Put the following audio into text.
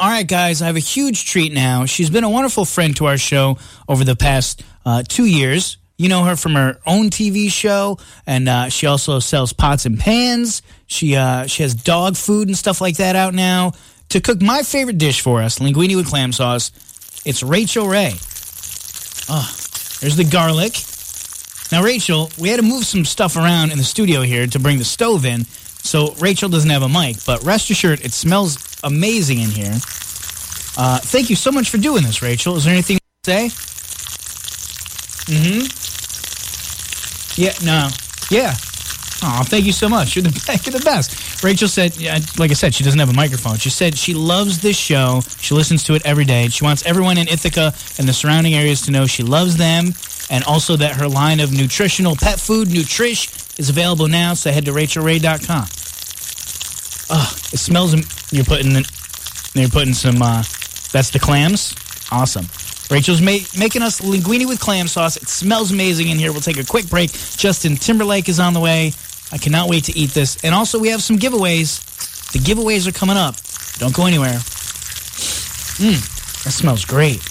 All right, guys, I have a huge treat now. She's been a wonderful friend to our show over the past uh, two years. You know her from her own TV show, and uh, she also sells pots and pans. She uh, she has dog food and stuff like that out now. To cook my favorite dish for us, linguine with clam sauce, it's Rachel Ray. Oh, there's the garlic. Now, Rachel, we had to move some stuff around in the studio here to bring the stove in, so Rachel doesn't have a mic. But rest assured, it smells amazing in here. Uh, thank you so much for doing this, Rachel. Is there anything to say? Mm-hmm. Yeah, no. Yeah. Oh, thank you so much. You're the, you're the best. Rachel said, yeah, like I said, she doesn't have a microphone. She said she loves this show. She listens to it every day. She wants everyone in Ithaca and the surrounding areas to know she loves them and also that her line of nutritional pet food, Nutrish, is available now. So head to rachelray.com. Oh, it smells. You're putting you're putting some. Uh, that's the clams. Awesome. Rachel's ma- making us linguine with clam sauce. It smells amazing in here. We'll take a quick break. Justin Timberlake is on the way. I cannot wait to eat this. And also, we have some giveaways. The giveaways are coming up. Don't go anywhere. Mmm, that smells great.